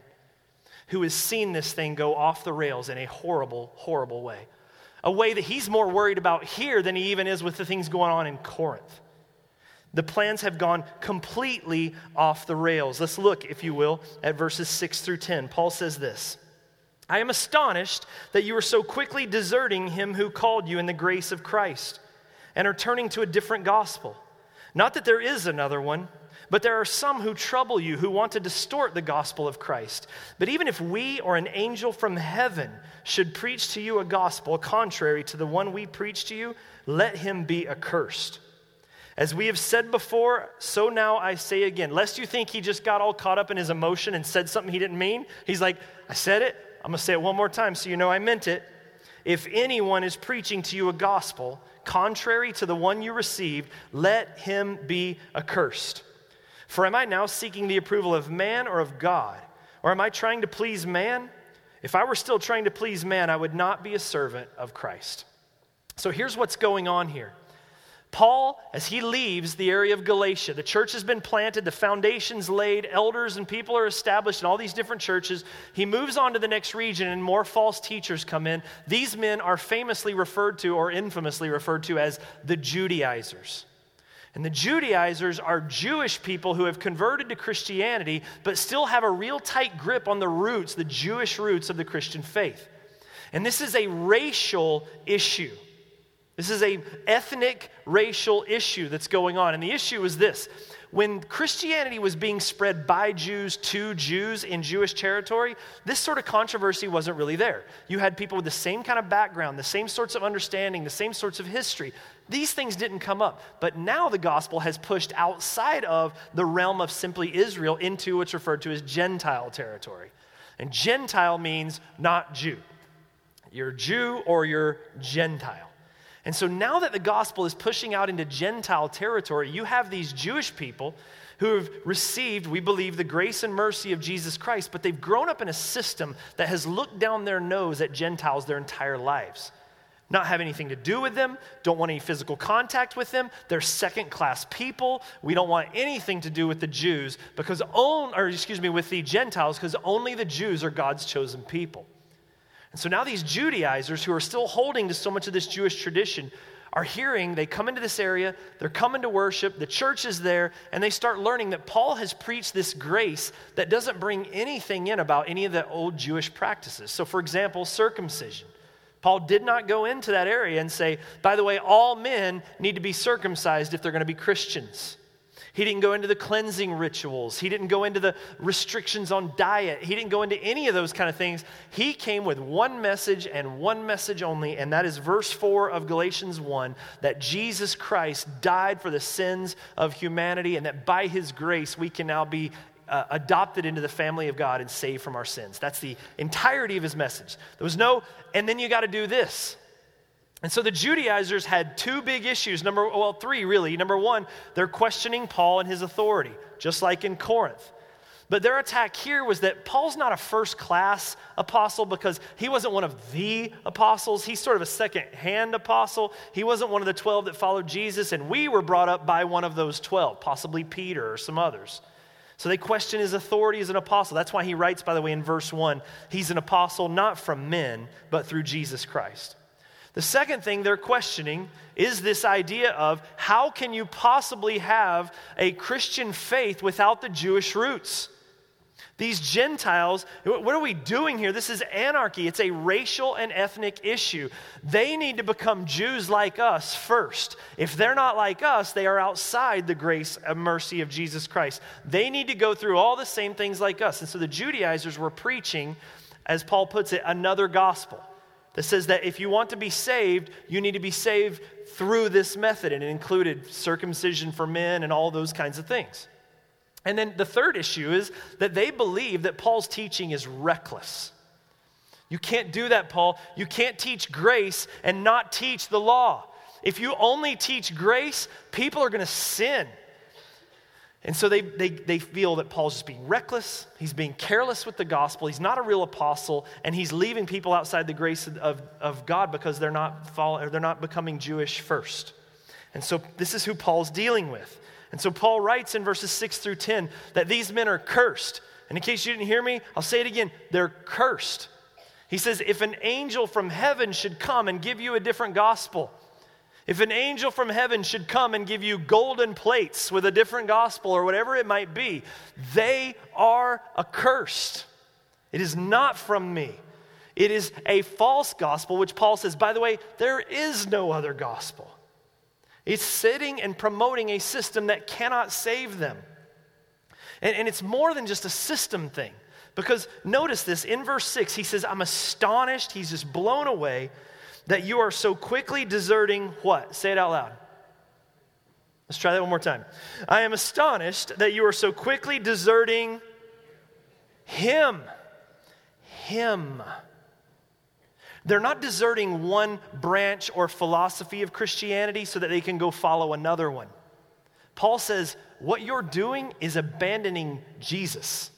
B: who has seen this thing go off the rails in a horrible, horrible way. A way that he's more worried about here than he even is with the things going on in Corinth. The plans have gone completely off the rails. Let's look, if you will, at verses 6 through 10. Paul says this I am astonished that you are so quickly deserting him who called you in the grace of Christ and are turning to a different gospel. Not that there is another one, but there are some who trouble you, who want to distort the gospel of Christ. But even if we or an angel from heaven should preach to you a gospel contrary to the one we preach to you, let him be accursed. As we have said before, so now I say again, lest you think he just got all caught up in his emotion and said something he didn't mean. He's like, I said it, I'm gonna say it one more time so you know I meant it. If anyone is preaching to you a gospel contrary to the one you received, let him be accursed. For am I now seeking the approval of man or of God? Or am I trying to please man? If I were still trying to please man, I would not be a servant of Christ. So here's what's going on here. Paul, as he leaves the area of Galatia, the church has been planted, the foundations laid, elders and people are established in all these different churches. He moves on to the next region, and more false teachers come in. These men are famously referred to, or infamously referred to, as the Judaizers. And the Judaizers are Jewish people who have converted to Christianity, but still have a real tight grip on the roots, the Jewish roots of the Christian faith. And this is a racial issue. This is a ethnic racial issue that's going on. And the issue is this. When Christianity was being spread by Jews to Jews in Jewish territory, this sort of controversy wasn't really there. You had people with the same kind of background, the same sorts of understanding, the same sorts of history. These things didn't come up. But now the gospel has pushed outside of the realm of simply Israel into what's referred to as Gentile territory. And Gentile means not Jew. You're Jew or you're Gentile. And so now that the gospel is pushing out into Gentile territory, you have these Jewish people who have received, we believe, the grace and mercy of Jesus Christ, but they've grown up in a system that has looked down their nose at Gentiles their entire lives. Not have anything to do with them, don't want any physical contact with them. They're second class people. We don't want anything to do with the Jews because, on, or excuse me, with the Gentiles because only the Jews are God's chosen people. And so now these Judaizers who are still holding to so much of this Jewish tradition are hearing, they come into this area, they're coming to worship, the church is there, and they start learning that Paul has preached this grace that doesn't bring anything in about any of the old Jewish practices. So, for example, circumcision. Paul did not go into that area and say, by the way, all men need to be circumcised if they're going to be Christians. He didn't go into the cleansing rituals. He didn't go into the restrictions on diet. He didn't go into any of those kind of things. He came with one message and one message only, and that is verse 4 of Galatians 1 that Jesus Christ died for the sins of humanity, and that by his grace we can now be uh, adopted into the family of God and saved from our sins. That's the entirety of his message. There was no, and then you got to do this. And so the Judaizers had two big issues. Number, well, three really. Number one, they're questioning Paul and his authority, just like in Corinth. But their attack here was that Paul's not a first class apostle because he wasn't one of the apostles. He's sort of a second hand apostle. He wasn't one of the 12 that followed Jesus, and we were brought up by one of those 12, possibly Peter or some others. So they question his authority as an apostle. That's why he writes, by the way, in verse 1 he's an apostle not from men, but through Jesus Christ. The second thing they're questioning is this idea of how can you possibly have a Christian faith without the Jewish roots? These Gentiles, what are we doing here? This is anarchy. It's a racial and ethnic issue. They need to become Jews like us first. If they're not like us, they are outside the grace and mercy of Jesus Christ. They need to go through all the same things like us. And so the Judaizers were preaching, as Paul puts it, another gospel that says that if you want to be saved, you need to be saved through this method. And it included circumcision for men and all those kinds of things. And then the third issue is that they believe that Paul's teaching is reckless. You can't do that, Paul. You can't teach grace and not teach the law. If you only teach grace, people are going to sin. And so they, they, they feel that Paul's just being reckless, he's being careless with the gospel, he's not a real apostle, and he's leaving people outside the grace of, of God because they're not, follow, they're not becoming Jewish first. And so this is who Paul's dealing with. And so Paul writes in verses 6 through 10 that these men are cursed. And in case you didn't hear me, I'll say it again they're cursed. He says, if an angel from heaven should come and give you a different gospel, if an angel from heaven should come and give you golden plates with a different gospel or whatever it might be, they are accursed. It is not from me. It is a false gospel, which Paul says, by the way, there is no other gospel. It's sitting and promoting a system that cannot save them. And, and it's more than just a system thing. Because notice this in verse 6, he says, I'm astonished, he's just blown away that you are so quickly deserting what? Say it out loud. Let's try that one more time. I am astonished that you are so quickly deserting him. Him. They're not deserting one branch or philosophy of Christianity so that they can go follow another one. Paul says, What you're doing is abandoning Jesus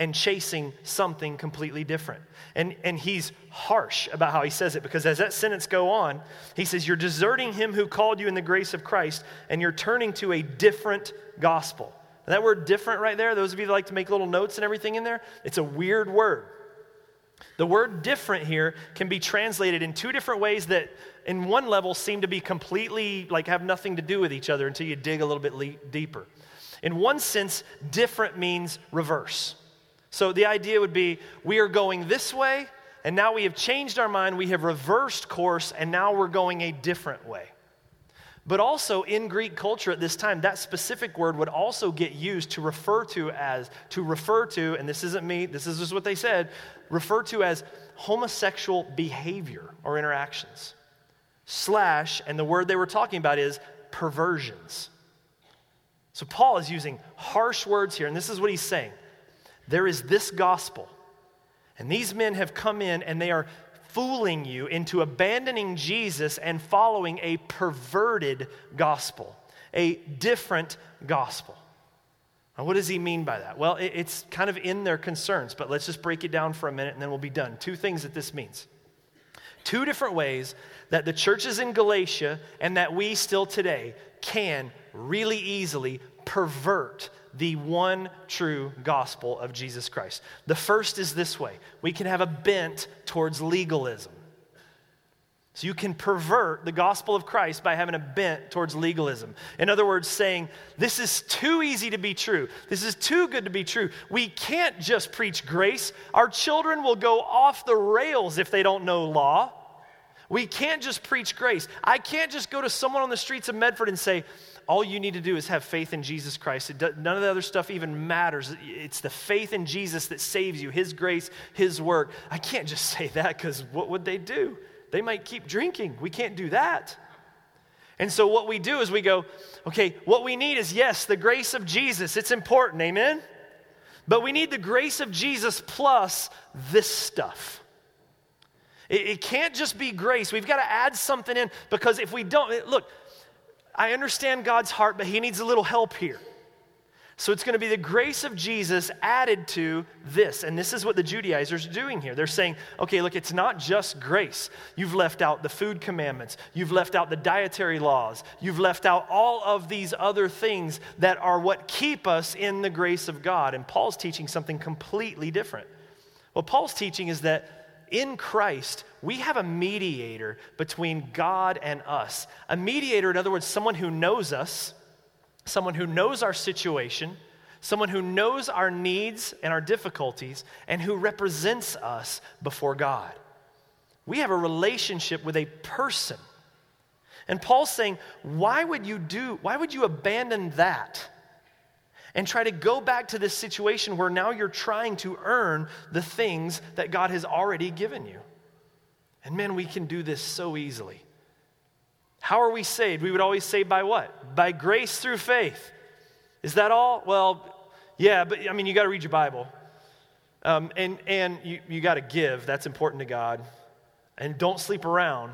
B: and chasing something completely different. And, and he's harsh about how he says it because as that sentence go on, he says, You're deserting him who called you in the grace of Christ and you're turning to a different gospel. that word different right there, those of you that like to make little notes and everything in there, it's a weird word. The word different here can be translated in two different ways that, in one level, seem to be completely like have nothing to do with each other until you dig a little bit le- deeper. In one sense, different means reverse. So the idea would be we are going this way, and now we have changed our mind, we have reversed course, and now we're going a different way. But also in Greek culture at this time, that specific word would also get used to refer to as, to refer to, and this isn't me, this is just what they said, refer to as homosexual behavior or interactions. Slash, and the word they were talking about is perversions. So Paul is using harsh words here, and this is what he's saying. There is this gospel, and these men have come in and they are fooling you into abandoning Jesus and following a perverted gospel, a different gospel. Now, what does he mean by that? Well, it's kind of in their concerns, but let's just break it down for a minute and then we'll be done. Two things that this means. Two different ways that the churches in Galatia and that we still today can really easily pervert the one true gospel of Jesus Christ. The first is this way we can have a bent towards legalism. So you can pervert the gospel of Christ by having a bent towards legalism. In other words, saying, this is too easy to be true. This is too good to be true. We can't just preach grace. Our children will go off the rails if they don't know law. We can't just preach grace. I can't just go to someone on the streets of Medford and say, all you need to do is have faith in Jesus Christ. Does, none of the other stuff even matters. It's the faith in Jesus that saves you, His grace, His work. I can't just say that because what would they do? They might keep drinking. We can't do that. And so what we do is we go, okay, what we need is, yes, the grace of Jesus. It's important, amen? But we need the grace of Jesus plus this stuff. It, it can't just be grace. We've got to add something in because if we don't, look, I understand God's heart, but he needs a little help here. So it's going to be the grace of Jesus added to this. And this is what the Judaizers are doing here. They're saying, okay, look, it's not just grace. You've left out the food commandments, you've left out the dietary laws, you've left out all of these other things that are what keep us in the grace of God. And Paul's teaching something completely different. What Paul's teaching is that in Christ, we have a mediator between God and us. A mediator, in other words, someone who knows us, someone who knows our situation, someone who knows our needs and our difficulties, and who represents us before God. We have a relationship with a person. And Paul's saying, why would you do, why would you abandon that? And try to go back to this situation where now you're trying to earn the things that God has already given you. And man, we can do this so easily. How are we saved? We would always say by what? By grace through faith. Is that all? Well, yeah, but I mean, you got to read your Bible. Um, and and you, you got to give. That's important to God. And don't sleep around.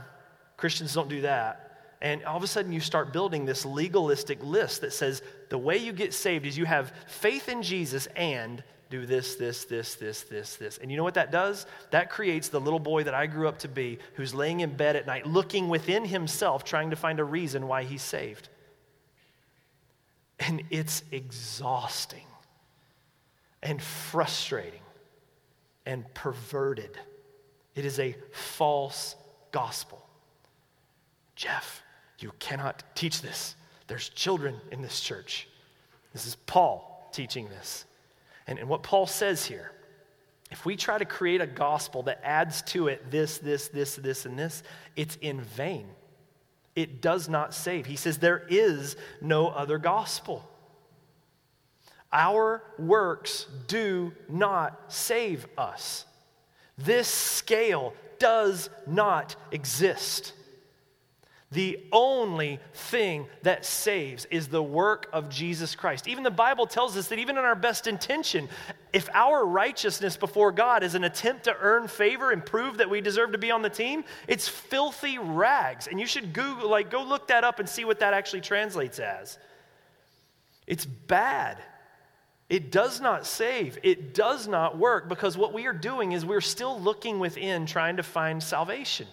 B: Christians don't do that. And all of a sudden, you start building this legalistic list that says the way you get saved is you have faith in Jesus and do this, this, this, this, this, this. And you know what that does? That creates the little boy that I grew up to be who's laying in bed at night looking within himself, trying to find a reason why he's saved. And it's exhausting and frustrating and perverted. It is a false gospel. Jeff, you cannot teach this. There's children in this church. This is Paul teaching this. And, and what Paul says here if we try to create a gospel that adds to it this, this, this, this, and this, it's in vain. It does not save. He says there is no other gospel. Our works do not save us. This scale does not exist. The only thing that saves is the work of Jesus Christ. Even the Bible tells us that even in our best intention, if our righteousness before God is an attempt to earn favor and prove that we deserve to be on the team, it's filthy rags. And you should Google, like, go look that up and see what that actually translates as. It's bad. It does not save. It does not work because what we are doing is we're still looking within trying to find salvation.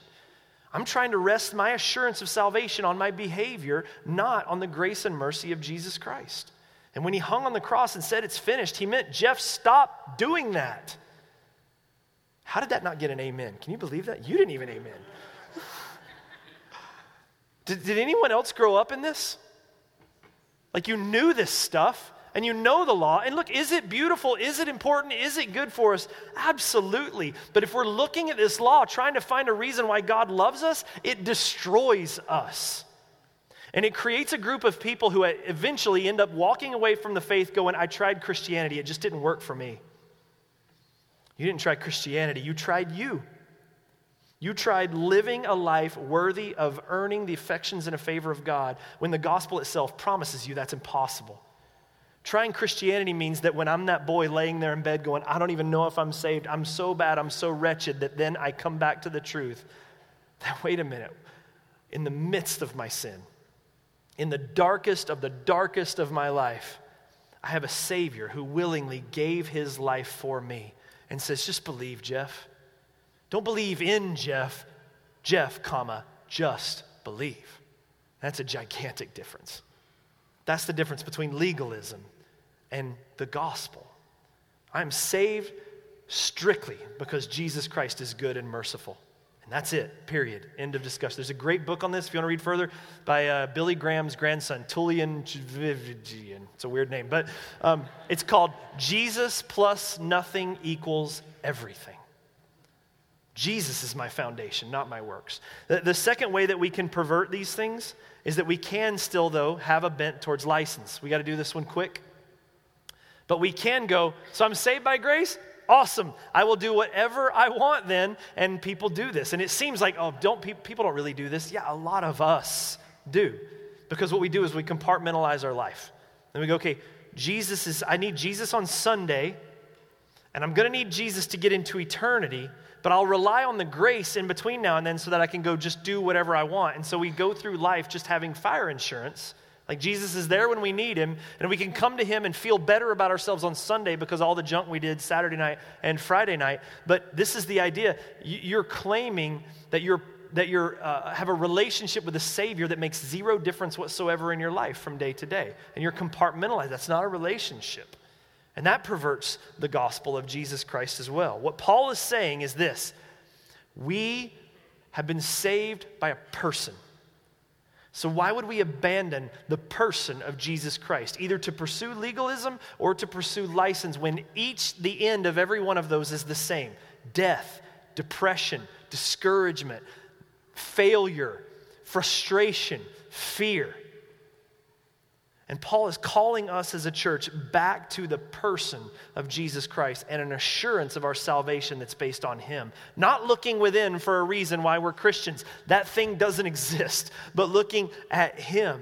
B: I'm trying to rest my assurance of salvation on my behavior, not on the grace and mercy of Jesus Christ. And when he hung on the cross and said it's finished, he meant, Jeff, stop doing that. How did that not get an amen? Can you believe that? You didn't even amen. did, did anyone else grow up in this? Like you knew this stuff and you know the law. And look, is it beautiful? Is it important? Is it good for us? Absolutely. But if we're looking at this law, trying to find a reason why God loves us, it destroys us. And it creates a group of people who eventually end up walking away from the faith going, I tried Christianity, it just didn't work for me. You didn't try Christianity, you tried you. You tried living a life worthy of earning the affections and a favor of God when the gospel itself promises you that's impossible. Trying Christianity means that when I'm that boy laying there in bed going, I don't even know if I'm saved, I'm so bad, I'm so wretched, that then I come back to the truth that, wait a minute, in the midst of my sin, in the darkest of the darkest of my life, I have a Savior who willingly gave his life for me and says, just believe, Jeff. Don't believe in Jeff, Jeff, comma, just believe. That's a gigantic difference. That's the difference between legalism and the gospel. I'm saved strictly because Jesus Christ is good and merciful. And that's it, period. End of discussion. There's a great book on this, if you want to read further, by uh, Billy Graham's grandson, Tullian. It's a weird name, but um, it's called Jesus plus Nothing Equals Everything. Jesus is my foundation, not my works. The, the second way that we can pervert these things is that we can still, though, have a bent towards license. We got to do this one quick. But we can go, so I'm saved by grace? Awesome. I will do whatever I want then. And people do this. And it seems like, oh, don't pe- people don't really do this. Yeah, a lot of us do. Because what we do is we compartmentalize our life. And we go, okay, Jesus is, I need Jesus on Sunday, and I'm going to need Jesus to get into eternity, but I'll rely on the grace in between now and then so that I can go just do whatever I want. And so we go through life just having fire insurance like Jesus is there when we need him, and we can come to him and feel better about ourselves on Sunday because all the junk we did Saturday night and Friday night. But this is the idea you're claiming that you're that you uh, have a relationship with a Savior that makes zero difference whatsoever in your life from day to day. And you're compartmentalized. That's not a relationship. And that perverts the gospel of Jesus Christ as well. What Paul is saying is this we have been saved by a person So, why would we abandon the person of Jesus Christ, either to pursue legalism or to pursue license, when each, the end of every one of those is the same death, depression, discouragement, failure, frustration, fear? And Paul is calling us as a church back to the person of Jesus Christ and an assurance of our salvation that's based on Him. Not looking within for a reason why we're Christians, that thing doesn't exist, but looking at Him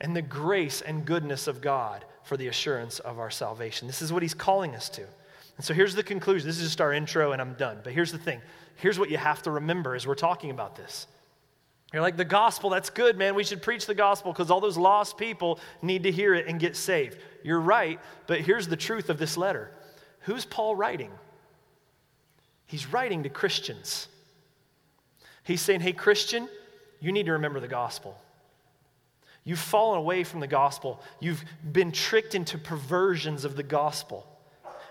B: and the grace and goodness of God for the assurance of our salvation. This is what He's calling us to. And so here's the conclusion. This is just our intro, and I'm done. But here's the thing here's what you have to remember as we're talking about this you're like, the gospel, that's good, man. We should preach the gospel because all those lost people need to hear it and get saved. You're right, but here's the truth of this letter Who's Paul writing? He's writing to Christians. He's saying, hey, Christian, you need to remember the gospel. You've fallen away from the gospel, you've been tricked into perversions of the gospel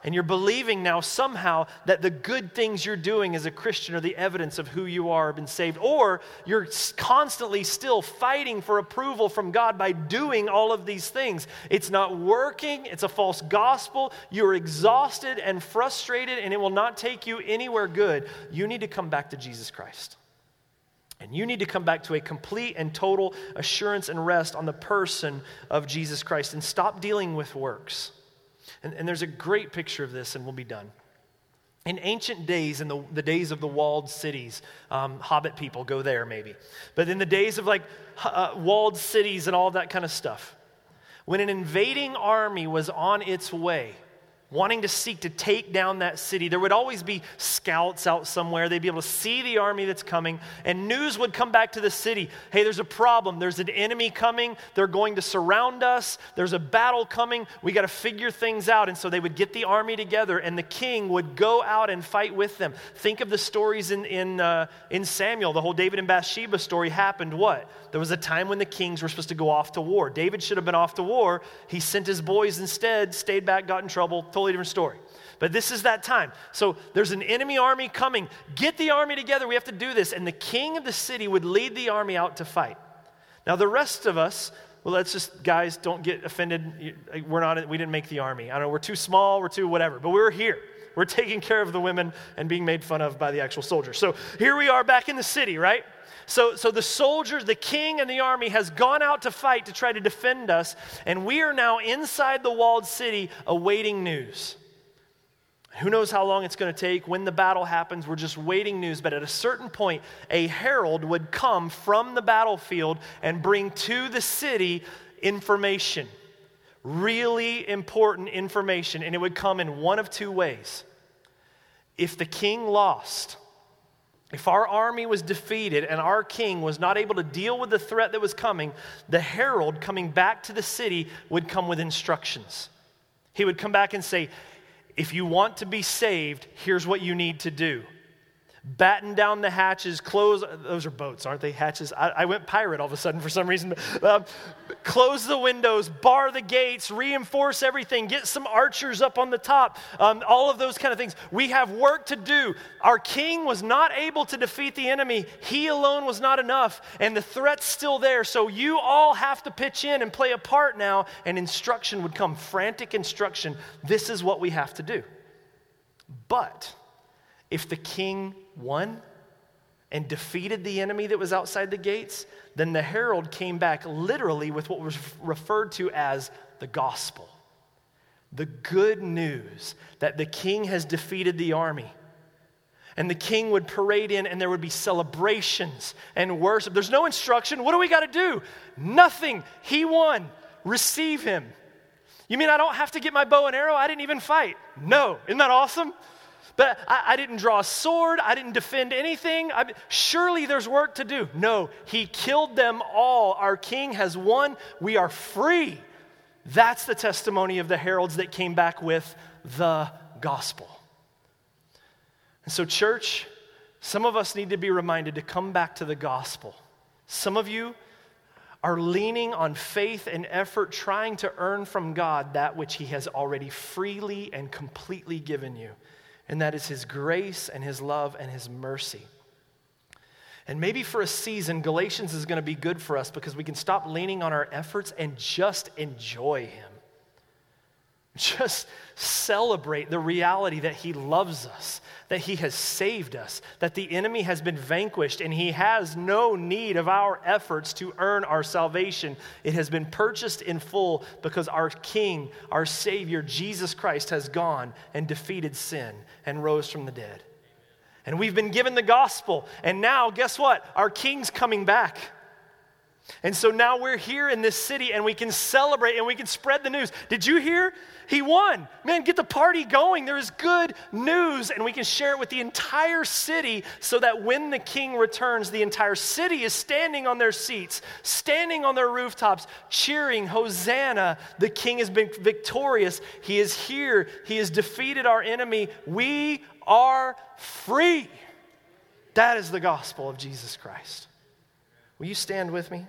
B: and you're believing now somehow that the good things you're doing as a Christian are the evidence of who you are, been saved, or you're constantly still fighting for approval from God by doing all of these things. It's not working, it's a false gospel. You're exhausted and frustrated, and it will not take you anywhere good. You need to come back to Jesus Christ. And you need to come back to a complete and total assurance and rest on the person of Jesus Christ and stop dealing with works. And, and there's a great picture of this, and we'll be done. In ancient days, in the, the days of the walled cities, um, hobbit people go there maybe. But in the days of like uh, walled cities and all that kind of stuff, when an invading army was on its way, wanting to seek to take down that city. There would always be scouts out somewhere. They'd be able to see the army that's coming, and news would come back to the city hey, there's a problem. There's an enemy coming. They're going to surround us. There's a battle coming. We got to figure things out. And so they would get the army together, and the king would go out and fight with them. Think of the stories in, in, uh, in Samuel. The whole David and Bathsheba story happened what? There was a time when the kings were supposed to go off to war. David should have been off to war. He sent his boys instead, stayed back, got in trouble totally different story. But this is that time. So there's an enemy army coming. Get the army together. We have to do this. And the king of the city would lead the army out to fight. Now, the rest of us, well, let's just, guys, don't get offended. We're not, we didn't make the army. I don't know, we're too small, we're too whatever, but we're here. We're taking care of the women and being made fun of by the actual soldiers. So here we are back in the city, right? So, so the soldiers, the king, and the army has gone out to fight to try to defend us, and we are now inside the walled city awaiting news. Who knows how long it's going to take? When the battle happens, we're just waiting news. But at a certain point, a herald would come from the battlefield and bring to the city information. Really important information. And it would come in one of two ways. If the king lost, if our army was defeated and our king was not able to deal with the threat that was coming, the herald coming back to the city would come with instructions. He would come back and say, If you want to be saved, here's what you need to do batten down the hatches, close, those are boats, aren't they? Hatches. I, I went pirate all of a sudden for some reason. Um, close the windows, bar the gates, reinforce everything, get some archers up on the top, um, all of those kind of things. We have work to do. Our king was not able to defeat the enemy, he alone was not enough, and the threat's still there. So you all have to pitch in and play a part now, and instruction would come frantic instruction. This is what we have to do. But if the king won and defeated the enemy that was outside the gates, then the herald came back literally with what was referred to as the gospel. The good news that the king has defeated the army. And the king would parade in, and there would be celebrations and worship. There's no instruction. What do we got to do? Nothing. He won. Receive him. You mean I don't have to get my bow and arrow? I didn't even fight. No. Isn't that awesome? But I, I didn't draw a sword. I didn't defend anything. I, surely there's work to do. No, he killed them all. Our king has won. We are free. That's the testimony of the heralds that came back with the gospel. And so, church, some of us need to be reminded to come back to the gospel. Some of you are leaning on faith and effort, trying to earn from God that which He has already freely and completely given you and that is His grace and His love and His mercy. And maybe for a season, Galatians is going to be good for us because we can stop leaning on our efforts and just enjoy Him. Just celebrate the reality that He loves us, that He has saved us, that the enemy has been vanquished, and He has no need of our efforts to earn our salvation. It has been purchased in full because our King, our Savior, Jesus Christ, has gone and defeated sin and rose from the dead. And we've been given the gospel, and now, guess what? Our King's coming back. And so now we're here in this city and we can celebrate and we can spread the news. Did you hear? He won. Man, get the party going. There is good news and we can share it with the entire city so that when the king returns, the entire city is standing on their seats, standing on their rooftops, cheering, Hosanna. The king has been victorious. He is here. He has defeated our enemy. We are free. That is the gospel of Jesus Christ. Will you stand with me?